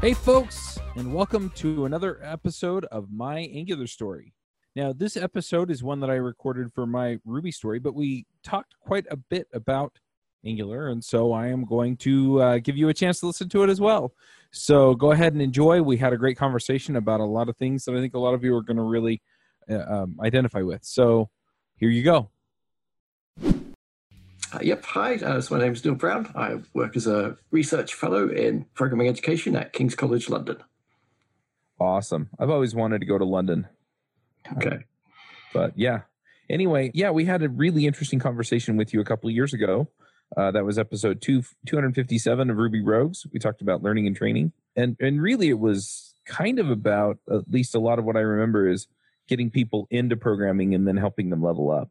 Hey, folks, and welcome to another episode of My Angular Story. Now, this episode is one that I recorded for my Ruby story, but we talked quite a bit about Angular, and so I am going to uh, give you a chance to listen to it as well. So go ahead and enjoy. We had a great conversation about a lot of things that I think a lot of you are going to really uh, um, identify with. So here you go. Uh, yep, hi, uh, so my name is Neil Brown. I work as a research fellow in programming education at King's College London. Awesome. I've always wanted to go to London. Okay. But yeah. Anyway, yeah, we had a really interesting conversation with you a couple of years ago. Uh, that was episode two, 257 of Ruby Rogues. We talked about learning and training. And and really it was kind of about at least a lot of what I remember is getting people into programming and then helping them level up.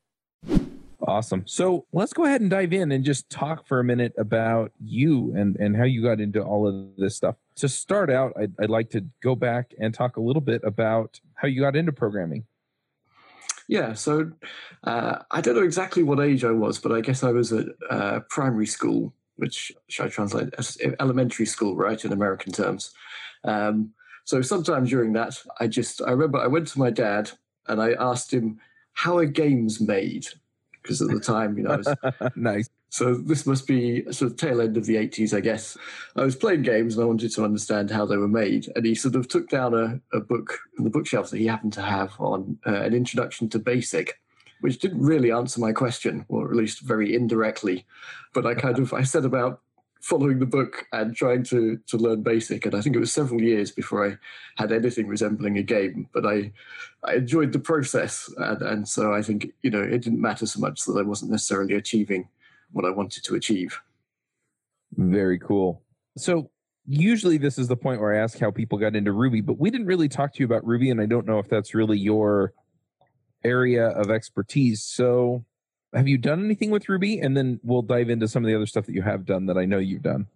Awesome. So let's go ahead and dive in and just talk for a minute about you and, and how you got into all of this stuff. To start out, I'd, I'd like to go back and talk a little bit about how you got into programming. Yeah, so uh, I don't know exactly what age I was, but I guess I was at uh, primary school, which should I translate as elementary school, right, in American terms. Um, so sometime during that, I just, I remember I went to my dad and I asked him how are games made? Because at the time, you know, I was nice. So this must be sort of tail end of the 80s, I guess. I was playing games and I wanted to understand how they were made. And he sort of took down a, a book from the bookshelf that he happened to have on uh, an introduction to BASIC, which didn't really answer my question, or at least very indirectly. But I kind of I set about following the book and trying to to learn BASIC. And I think it was several years before I had anything resembling a game. But I I enjoyed the process, and and so I think you know it didn't matter so much that I wasn't necessarily achieving what I wanted to achieve. Very cool. So usually this is the point where I ask how people got into Ruby, but we didn't really talk to you about Ruby, and I don't know if that's really your area of expertise. So have you done anything with Ruby? And then we'll dive into some of the other stuff that you have done that I know you've done.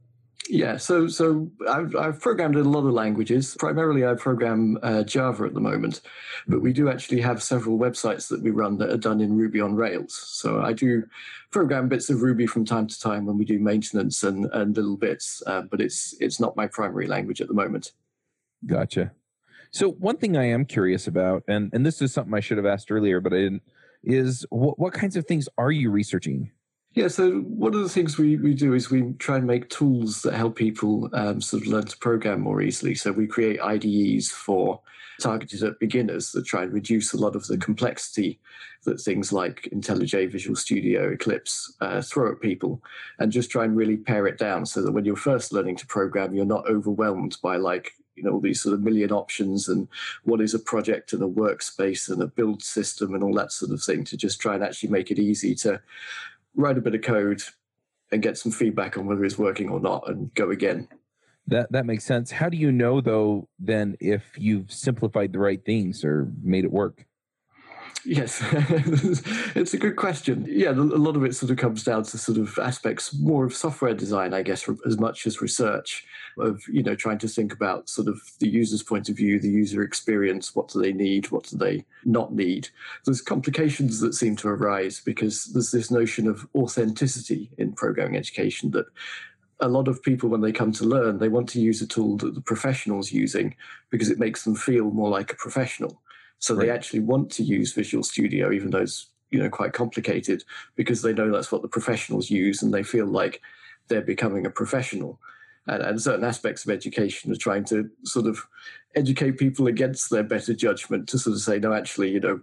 Yeah, so so I've, I've programmed in a lot of languages. Primarily, I program uh, Java at the moment, but we do actually have several websites that we run that are done in Ruby on Rails. So I do program bits of Ruby from time to time when we do maintenance and, and little bits, uh, but it's it's not my primary language at the moment. Gotcha. So one thing I am curious about, and and this is something I should have asked earlier, but I didn't, is what what kinds of things are you researching? Yeah, so one of the things we, we do is we try and make tools that help people um, sort of learn to program more easily. So we create IDEs for targeted at beginners that try and reduce a lot of the complexity that things like IntelliJ, Visual Studio, Eclipse uh, throw at people, and just try and really pare it down so that when you're first learning to program, you're not overwhelmed by like you know all these sort of million options and what is a project and a workspace and a build system and all that sort of thing. To just try and actually make it easy to write a bit of code and get some feedback on whether it's working or not and go again. That that makes sense. How do you know though then if you've simplified the right things or made it work? Yes, it's a good question. Yeah, a lot of it sort of comes down to sort of aspects more of software design, I guess, as much as research of you know trying to think about sort of the user's point of view, the user experience. What do they need? What do they not need? There's complications that seem to arise because there's this notion of authenticity in programming education that a lot of people when they come to learn they want to use a tool that the professional's using because it makes them feel more like a professional so they actually want to use Visual Studio, even though it's you know quite complicated, because they know that's what the professionals use, and they feel like they're becoming a professional. and, and certain aspects of education are trying to sort of educate people against their better judgment to sort of say, no, actually, you know,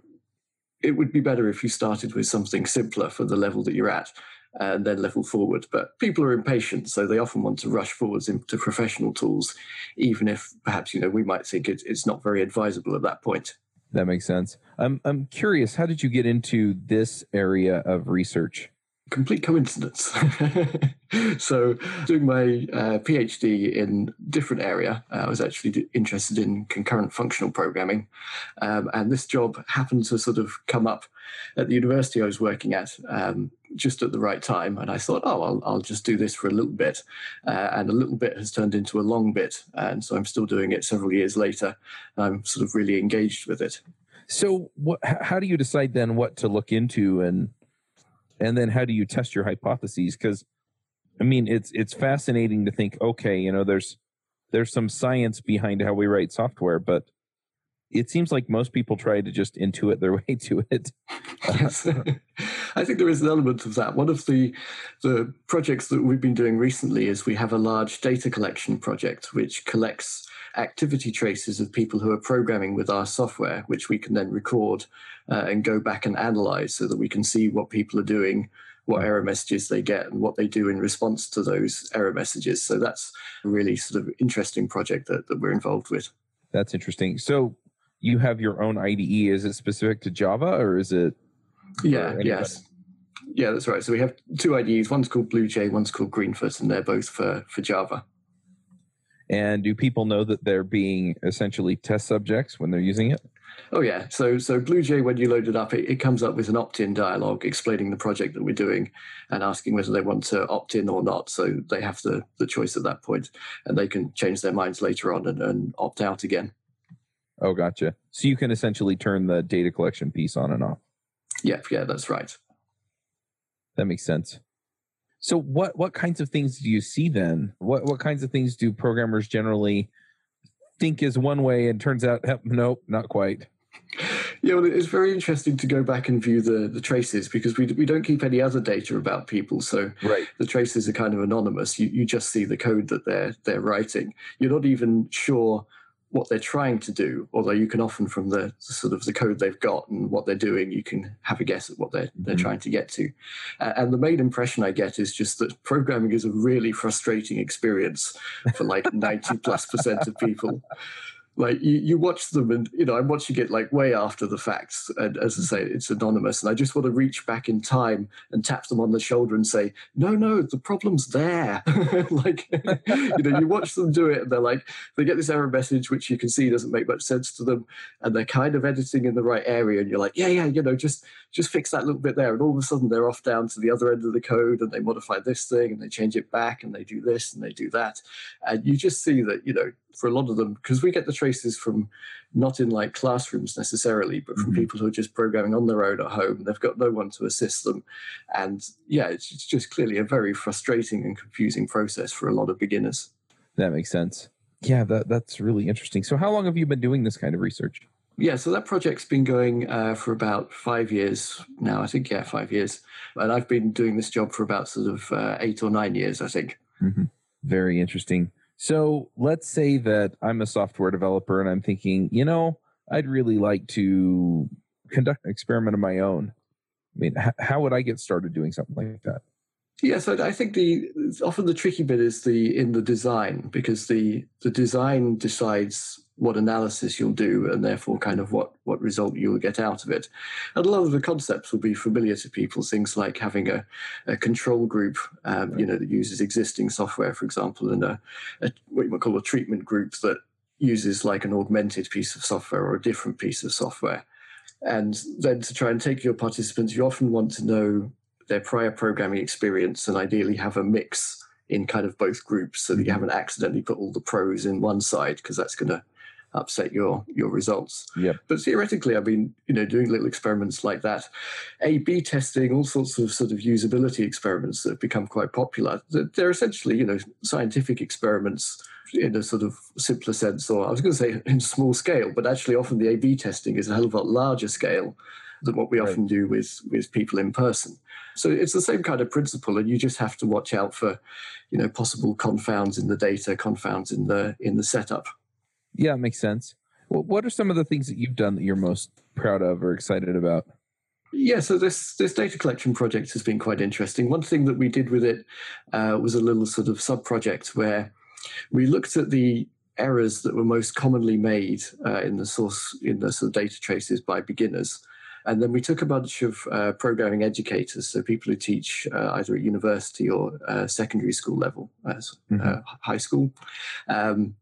it would be better if you started with something simpler for the level that you're at and then level forward. But people are impatient, so they often want to rush forwards into professional tools, even if perhaps you know we might think it, it's not very advisable at that point. That makes sense. I'm I'm curious. How did you get into this area of research? Complete coincidence. so, doing my uh, PhD in different area, uh, I was actually interested in concurrent functional programming, um, and this job happened to sort of come up at the university I was working at um, just at the right time. And I thought, oh, I'll, I'll just do this for a little bit, uh, and a little bit has turned into a long bit, and so I'm still doing it several years later. I'm sort of really engaged with it. So, what, how do you decide then what to look into and and then how do you test your hypotheses because i mean it's it's fascinating to think okay you know there's there's some science behind how we write software but it seems like most people try to just intuit their way to it. yes, I think there is an element of that. One of the the projects that we've been doing recently is we have a large data collection project which collects activity traces of people who are programming with our software, which we can then record uh, and go back and analyze so that we can see what people are doing, what error messages they get, and what they do in response to those error messages. So that's a really sort of interesting project that, that we're involved with. That's interesting. So you have your own IDE. Is it specific to Java or is it? Yeah, yes. Yeah, that's right. So we have two IDEs. One's called BlueJ, one's called Greenfoot, and they're both for, for Java. And do people know that they're being essentially test subjects when they're using it? Oh yeah. So so BlueJ, when you load it up, it, it comes up with an opt-in dialog explaining the project that we're doing and asking whether they want to opt in or not. So they have the the choice at that point, and they can change their minds later on and, and opt out again. Oh, gotcha. So you can essentially turn the data collection piece on and off. Yeah, yeah, that's right. That makes sense. So what what kinds of things do you see then? What what kinds of things do programmers generally think is one way and turns out nope, not quite? Yeah, well, it's very interesting to go back and view the, the traces because we, we don't keep any other data about people. So right. the traces are kind of anonymous. You, you just see the code that they're they're writing. You're not even sure what they're trying to do, although you can often from the sort of the code they've got and what they're doing, you can have a guess at what they're they're mm-hmm. trying to get to. Uh, and the main impression I get is just that programming is a really frustrating experience for like 90 plus percent of people like you, you watch them and you know i'm watching it like way after the facts and as i say it's anonymous and i just want to reach back in time and tap them on the shoulder and say no no the problem's there. Like you know you watch them do it and they're like they get this error message which you can see doesn't make much sense to them and they're kind of editing in the right area and you're like yeah yeah you know just just fix that little bit there and all of a sudden they're off down to the other end of the code and they modify this thing and they change it back and they do this and they do that and you just see that you know for a lot of them because we get the traces from not in like classrooms necessarily but from mm-hmm. people who are just programming on their own at home they've got no one to assist them and yeah it's, it's just clearly a very frustrating and confusing process for a lot of beginners that makes sense yeah that, that's really interesting so how long have you been doing this kind of research yeah, so that project's been going uh, for about five years now. I think, yeah, five years. And I've been doing this job for about sort of uh, eight or nine years, I think. Mm-hmm. Very interesting. So let's say that I'm a software developer and I'm thinking, you know, I'd really like to conduct an experiment of my own. I mean, how would I get started doing something like that? Yes, I, I think the often the tricky bit is the in the design because the the design decides what analysis you'll do and therefore kind of what what result you'll get out of it and a lot of the concepts will be familiar to people things like having a, a control group um, right. you know that uses existing software for example and a, a, what you might call a treatment group that uses like an augmented piece of software or a different piece of software and then to try and take your participants you often want to know their prior programming experience and ideally have a mix in kind of both groups so that you mm-hmm. haven't accidentally put all the pros in one side because that's going to upset your your results. Yeah. But theoretically, I mean, you know, doing little experiments like that, A/B testing, all sorts of sort of usability experiments that have become quite popular. They're essentially, you know, scientific experiments in a sort of simpler sense, or I was going to say in small scale, but actually, often the A/B testing is a hell of a lot larger scale than what we right. often do with with people in person. So it's the same kind of principle, and you just have to watch out for, you know, possible confounds in the data, confounds in the in the setup. Yeah, makes sense. Well, what are some of the things that you've done that you're most proud of or excited about? Yeah, so this this data collection project has been quite interesting. One thing that we did with it uh, was a little sort of sub project where we looked at the errors that were most commonly made uh, in the source in the sort of data traces by beginners and then we took a bunch of uh, programming educators, so people who teach uh, either at university or uh, secondary school level, uh, mm-hmm. high school. Um,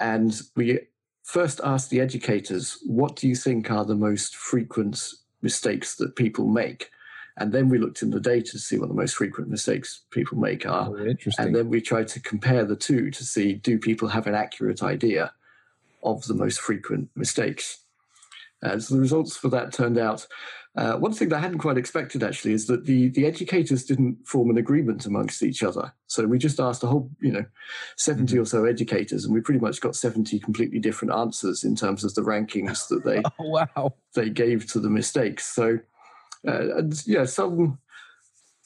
and we first asked the educators, what do you think are the most frequent mistakes that people make? And then we looked in the data to see what the most frequent mistakes people make are. Oh, interesting. And then we tried to compare the two to see do people have an accurate idea of the most frequent mistakes. Uh, so the results for that turned out. Uh, one thing that I hadn't quite expected actually is that the the educators didn't form an agreement amongst each other. So we just asked a whole, you know, 70 mm-hmm. or so educators, and we pretty much got 70 completely different answers in terms of the rankings that they oh, wow they gave to the mistakes. So uh, and yeah, some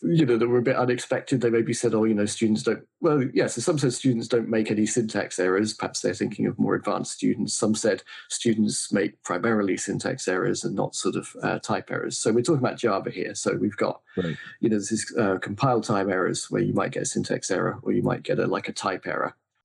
you know, that were a bit unexpected. They maybe said, oh, you know, students don't, well, yes, yeah, so some said students don't make any syntax errors. Perhaps they're thinking of more advanced students. Some said students make primarily syntax errors and not sort of uh, type errors. So we're talking about Java here. So we've got, right. you know, this is uh, compile time errors where you might get a syntax error or you might get a like a type error.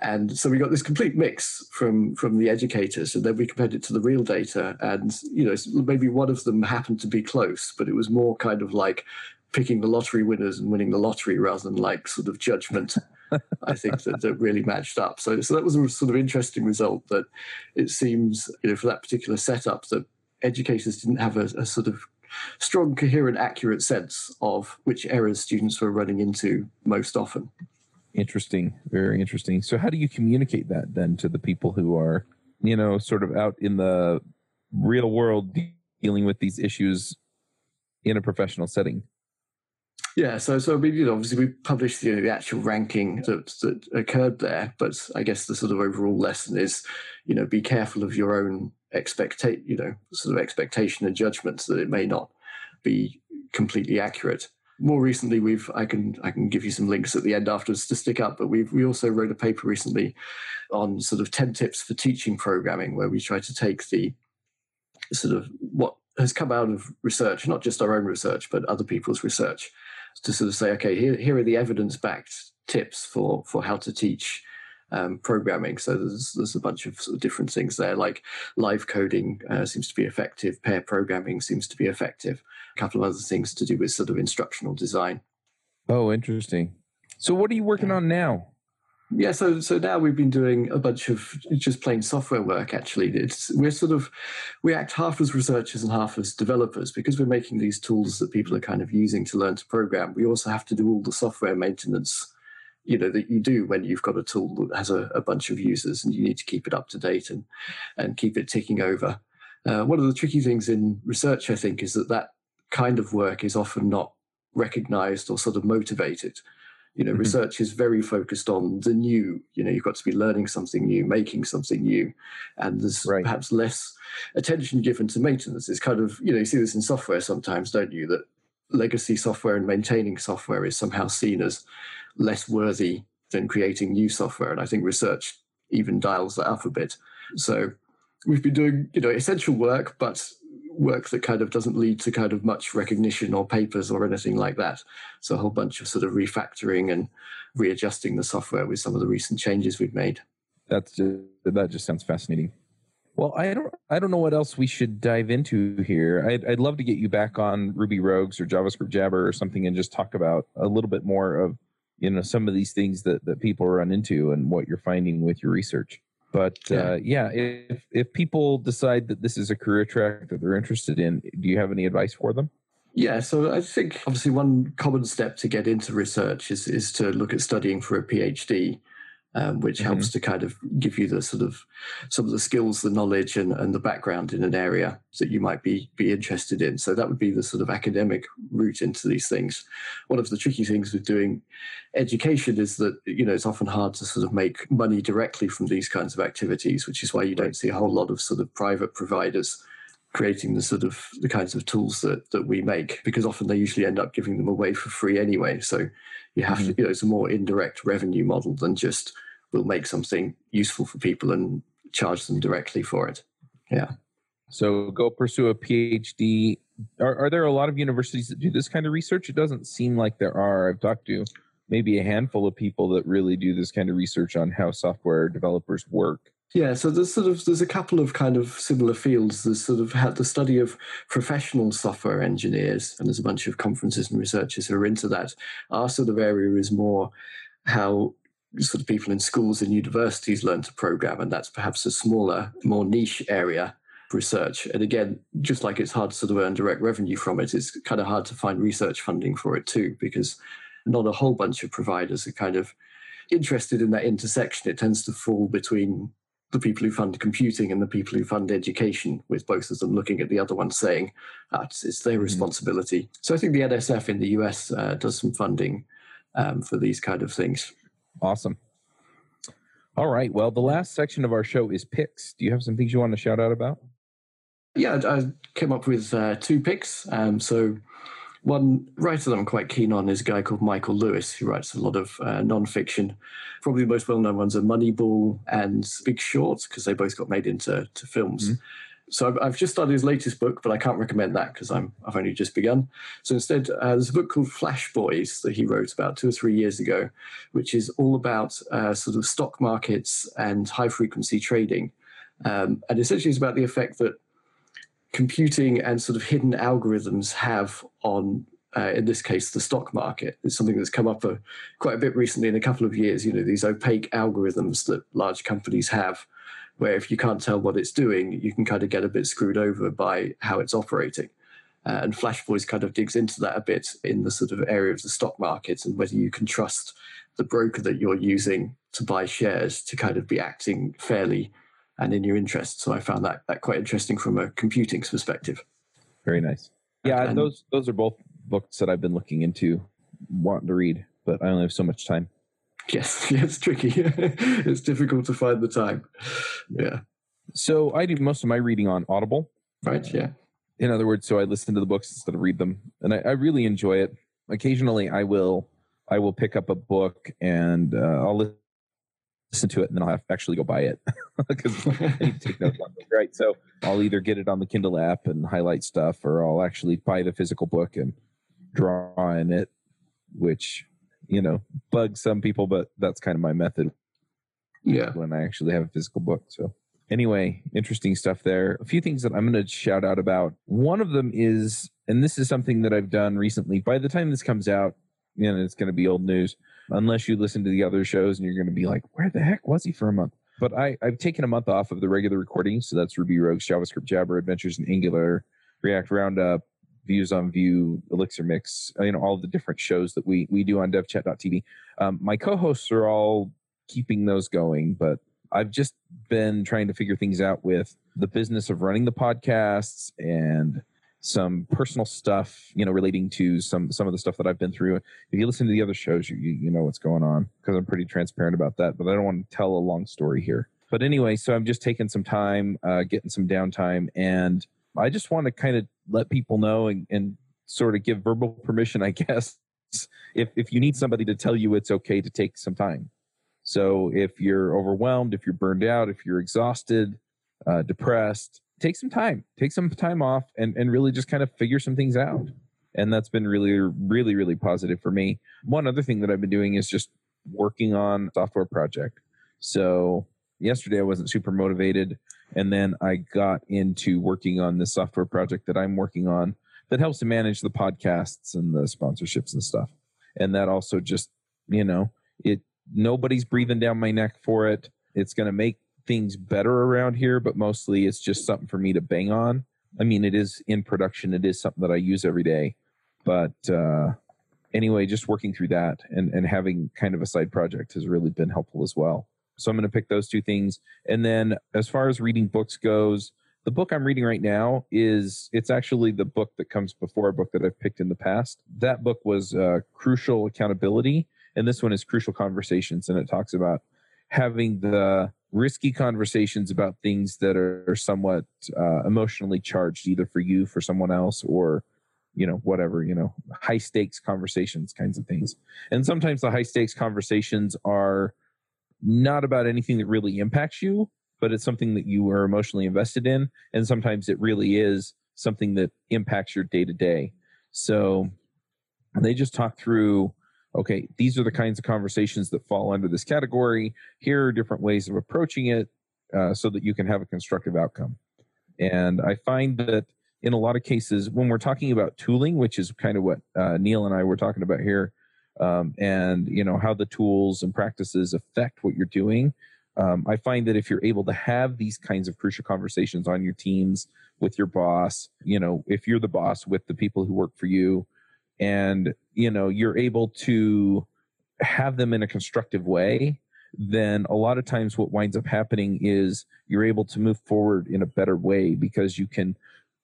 And so we got this complete mix from from the educators, and then we compared it to the real data. And you know, maybe one of them happened to be close, but it was more kind of like picking the lottery winners and winning the lottery rather than like sort of judgment. I think that, that really matched up. So, so that was a sort of interesting result. That it seems, you know, for that particular setup, that educators didn't have a, a sort of strong, coherent, accurate sense of which errors students were running into most often. Interesting, very interesting. So, how do you communicate that then to the people who are, you know, sort of out in the real world dealing with these issues in a professional setting? Yeah, so so mean, you know, obviously we published you know, the actual ranking that that occurred there, but I guess the sort of overall lesson is, you know, be careful of your own expectation, you know, sort of expectation and judgments that it may not be completely accurate more recently we've i can i can give you some links at the end afterwards to stick up but we've we also wrote a paper recently on sort of 10 tips for teaching programming where we try to take the sort of what has come out of research not just our own research but other people's research to sort of say okay here, here are the evidence backed tips for for how to teach um, programming. So there's there's a bunch of, sort of different things there, like live coding uh, seems to be effective, pair programming seems to be effective, a couple of other things to do with sort of instructional design. Oh, interesting. So what are you working on now? Yeah, so so now we've been doing a bunch of just plain software work. Actually, it's we're sort of we act half as researchers and half as developers because we're making these tools that people are kind of using to learn to program. We also have to do all the software maintenance you know that you do when you've got a tool that has a, a, bunch of users and you need to keep it up to date and and keep it ticking over. Uh, one of the tricky things in research, I think, is that that kind of work is often not recognized or sort of motivated. You know, mm-hmm. research is very focused on the new. You know, you've got to be learning something new, making something new, and there's right. perhaps less attention given to maintenance. It's kind of you know you see this in software sometimes, don't you? That legacy software and maintaining software is somehow seen as less worthy than creating new software. And I think research even dials that up a bit. So we've been doing, you know, essential work, but work that kind of doesn't lead to kind of much recognition or papers or anything like that. So a whole bunch of sort of refactoring and readjusting the software with some of the recent changes we've made. That's just, that just sounds fascinating. Well, I don't I don't know what else we should dive into here. I'd, I'd love to get you back on Ruby Rogues or JavaScript Jabber or something and just talk about a little bit more of you know some of these things that that people run into and what you're finding with your research. But yeah. Uh, yeah, if if people decide that this is a career track that they're interested in, do you have any advice for them? Yeah, so I think obviously one common step to get into research is is to look at studying for a PhD um, which mm-hmm. helps to kind of give you the sort of some of the skills, the knowledge, and, and the background in an area that you might be be interested in. So that would be the sort of academic route into these things. One of the tricky things with doing education is that you know it's often hard to sort of make money directly from these kinds of activities, which is why you don't see a whole lot of sort of private providers creating the sort of the kinds of tools that that we make because often they usually end up giving them away for free anyway so you have mm-hmm. to you know it's a more indirect revenue model than just we'll make something useful for people and charge them directly for it. Yeah. So go pursue a phd are, are there a lot of universities that do this kind of research? It doesn't seem like there are. I've talked to maybe a handful of people that really do this kind of research on how software developers work. Yeah, so there's sort of there's a couple of kind of similar fields. There's sort of had the study of professional software engineers, and there's a bunch of conferences and researchers who are into that. Our sort of area is more how sort of people in schools and universities learn to program, and that's perhaps a smaller, more niche area of research. And again, just like it's hard to sort of earn direct revenue from it, it's kind of hard to find research funding for it too, because not a whole bunch of providers are kind of interested in that intersection. It tends to fall between the people who fund computing and the people who fund education, with both of them looking at the other one saying ah, it's, it's, their mm-hmm. responsibility. Mm-hmm. So I think the NSF in the US uh, does some funding um, for these kind of things. Awesome. All right. Well, the last section of our show is picks. Do you have some things you want to shout out about? Yeah, I came up with uh, two picks. Um, so one writer that I'm quite keen on is a guy called Michael Lewis, who writes a lot of uh, nonfiction. Probably the most well known ones are Moneyball and Big Short, because they both got made into to films. Mm-hmm. So I've, I've, just started his latest book, but I can't recommend that because I'm I've only just begun. So instead, uh, there's a book called Flash Boys that he wrote about two or three years ago, which is all about uh, sort of stock markets and high frequency trading, um, and essentially it's about the effect that computing and sort of hidden algorithms have on uh, in this case, the stock market. It's something that's come up a, quite a bit recently in a couple of years. You know, these opaque algorithms that large companies have, where if you can't tell what it's doing, you can kind of get a bit screwed over by how it's operating. Uh, and Flash Boys kind of digs into that a bit in the sort of area of the stock market and whether you can trust the broker that you're using to buy shares to kind of be acting fairly and in your interest. So I found that that quite interesting from a computing perspective. Very nice. Yeah, and, those those are both books that I've been looking into, wanting to read, but I only have so much time. Yes, it's tricky. it's difficult to find the time. Yeah. So I do most of my reading on Audible. Right. Yeah. In other words, so I listen to the books instead of read them, and I, I really enjoy it. Occasionally, I will I will pick up a book and uh, I'll listen to it and then I'll have to actually go buy it because I need to take notes on it, right? So I'll either get it on the Kindle app and highlight stuff, or I'll actually buy the physical book and draw in it, which you know bugs some people, but that's kind of my method. Yeah, when I actually have a physical book. So anyway, interesting stuff there. A few things that I'm going to shout out about. One of them is, and this is something that I've done recently. By the time this comes out, you know, it's going to be old news unless you listen to the other shows and you're going to be like, where the heck was he for a month? But I, I've taken a month off of the regular recordings. So that's Ruby Rogues, JavaScript Jabber, Adventures in Angular, React Roundup, Views on Vue, Elixir Mix, you know, all the different shows that we, we do on devchat.tv. Um, my co hosts are all keeping those going, but I've just been trying to figure things out with the business of running the podcasts and some personal stuff, you know, relating to some some of the stuff that I've been through. If you listen to the other shows, you you know what's going on because I'm pretty transparent about that. But I don't want to tell a long story here. But anyway, so I'm just taking some time, uh, getting some downtime, and I just want to kind of let people know and, and sort of give verbal permission, I guess, if if you need somebody to tell you it's okay to take some time. So if you're overwhelmed, if you're burned out, if you're exhausted, uh, depressed, take some time, take some time off, and and really just kind of figure some things out. And that's been really, really, really positive for me. One other thing that I've been doing is just working on software project. So yesterday I wasn't super motivated, and then I got into working on this software project that I'm working on that helps to manage the podcasts and the sponsorships and stuff. And that also just, you know, it nobody's breathing down my neck for it. It's going to make things better around here, but mostly it's just something for me to bang on. I mean, it is in production. It is something that I use every day, but uh, anyway, just working through that and and having kind of a side project has really been helpful as well. So I'm going to pick those two things, and then as far as reading books goes, the book I'm reading right now is it's actually the book that comes before a book that I've picked in the past. That book was uh, Crucial Accountability, and this one is Crucial Conversations, and it talks about having the risky conversations about things that are somewhat uh, emotionally charged, either for you, for someone else, or you know whatever you know high stakes conversations kinds of things and sometimes the high stakes conversations are not about anything that really impacts you but it's something that you are emotionally invested in. And sometimes it really is something that impacts your day to day. So they just talk through okay, these are the kinds of conversations that fall under this category. Here are different ways of approaching it uh, so that you can have a constructive outcome. And I find that in a lot of cases, when we're talking about tooling, which is kind of what uh, Neil and I were talking about here, um, and you know how the tools and practices affect what you're doing, um, I find that if you're able to have these kinds of crucial conversations on your teams with your boss, you know, if you're the boss with the people who work for you, and you know you're able to have them in a constructive way, then a lot of times what winds up happening is you're able to move forward in a better way because you can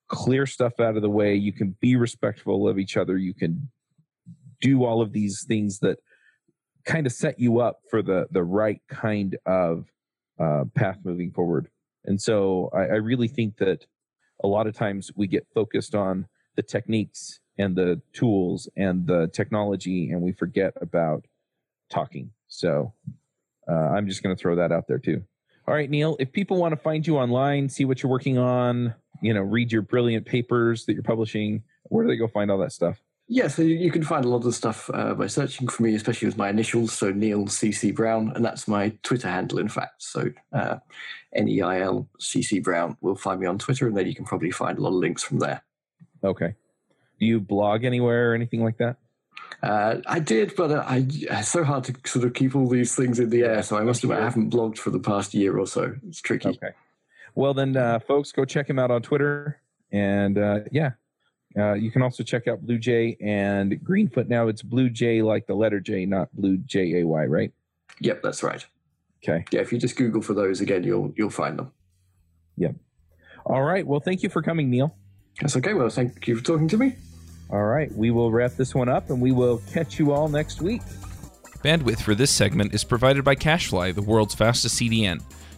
clear stuff out of the way, you can be respectful of each other, you can do all of these things that kind of set you up for the the right kind of uh, path moving forward. And so I, I really think that a lot of times we get focused on the techniques and the tools and the technology, and we forget about talking. So uh, I'm just going to throw that out there too. All right, Neil, if people want to find you online, see what you're working on, you know, read your brilliant papers that you're publishing, where do they go find all that stuff? Yeah, so you can find a lot of stuff uh, by searching for me, especially with my initials. So Neil CC Brown, and that's my Twitter handle, in fact. So uh, N E I L C C Brown will find me on Twitter, and then you can probably find a lot of links from there. Okay. Do you blog anywhere or anything like that? Uh, I did, but uh, I, it's so hard to sort of keep all these things in the air. So I must admit, I haven't blogged for the past year or so. It's tricky. Okay. Well, then, uh, folks, go check him out on Twitter. And uh, yeah, uh, you can also check out BlueJ and Greenfoot. Now it's BlueJ like the letter J, not Blue J A Y, right? Yep, that's right. Okay. Yeah, if you just Google for those again, you'll you'll find them. Yep. All right. Well, thank you for coming, Neil. That's okay. Well, thank you for talking to me. All right. We will wrap this one up and we will catch you all next week. Bandwidth for this segment is provided by CacheFly, the world's fastest CDN.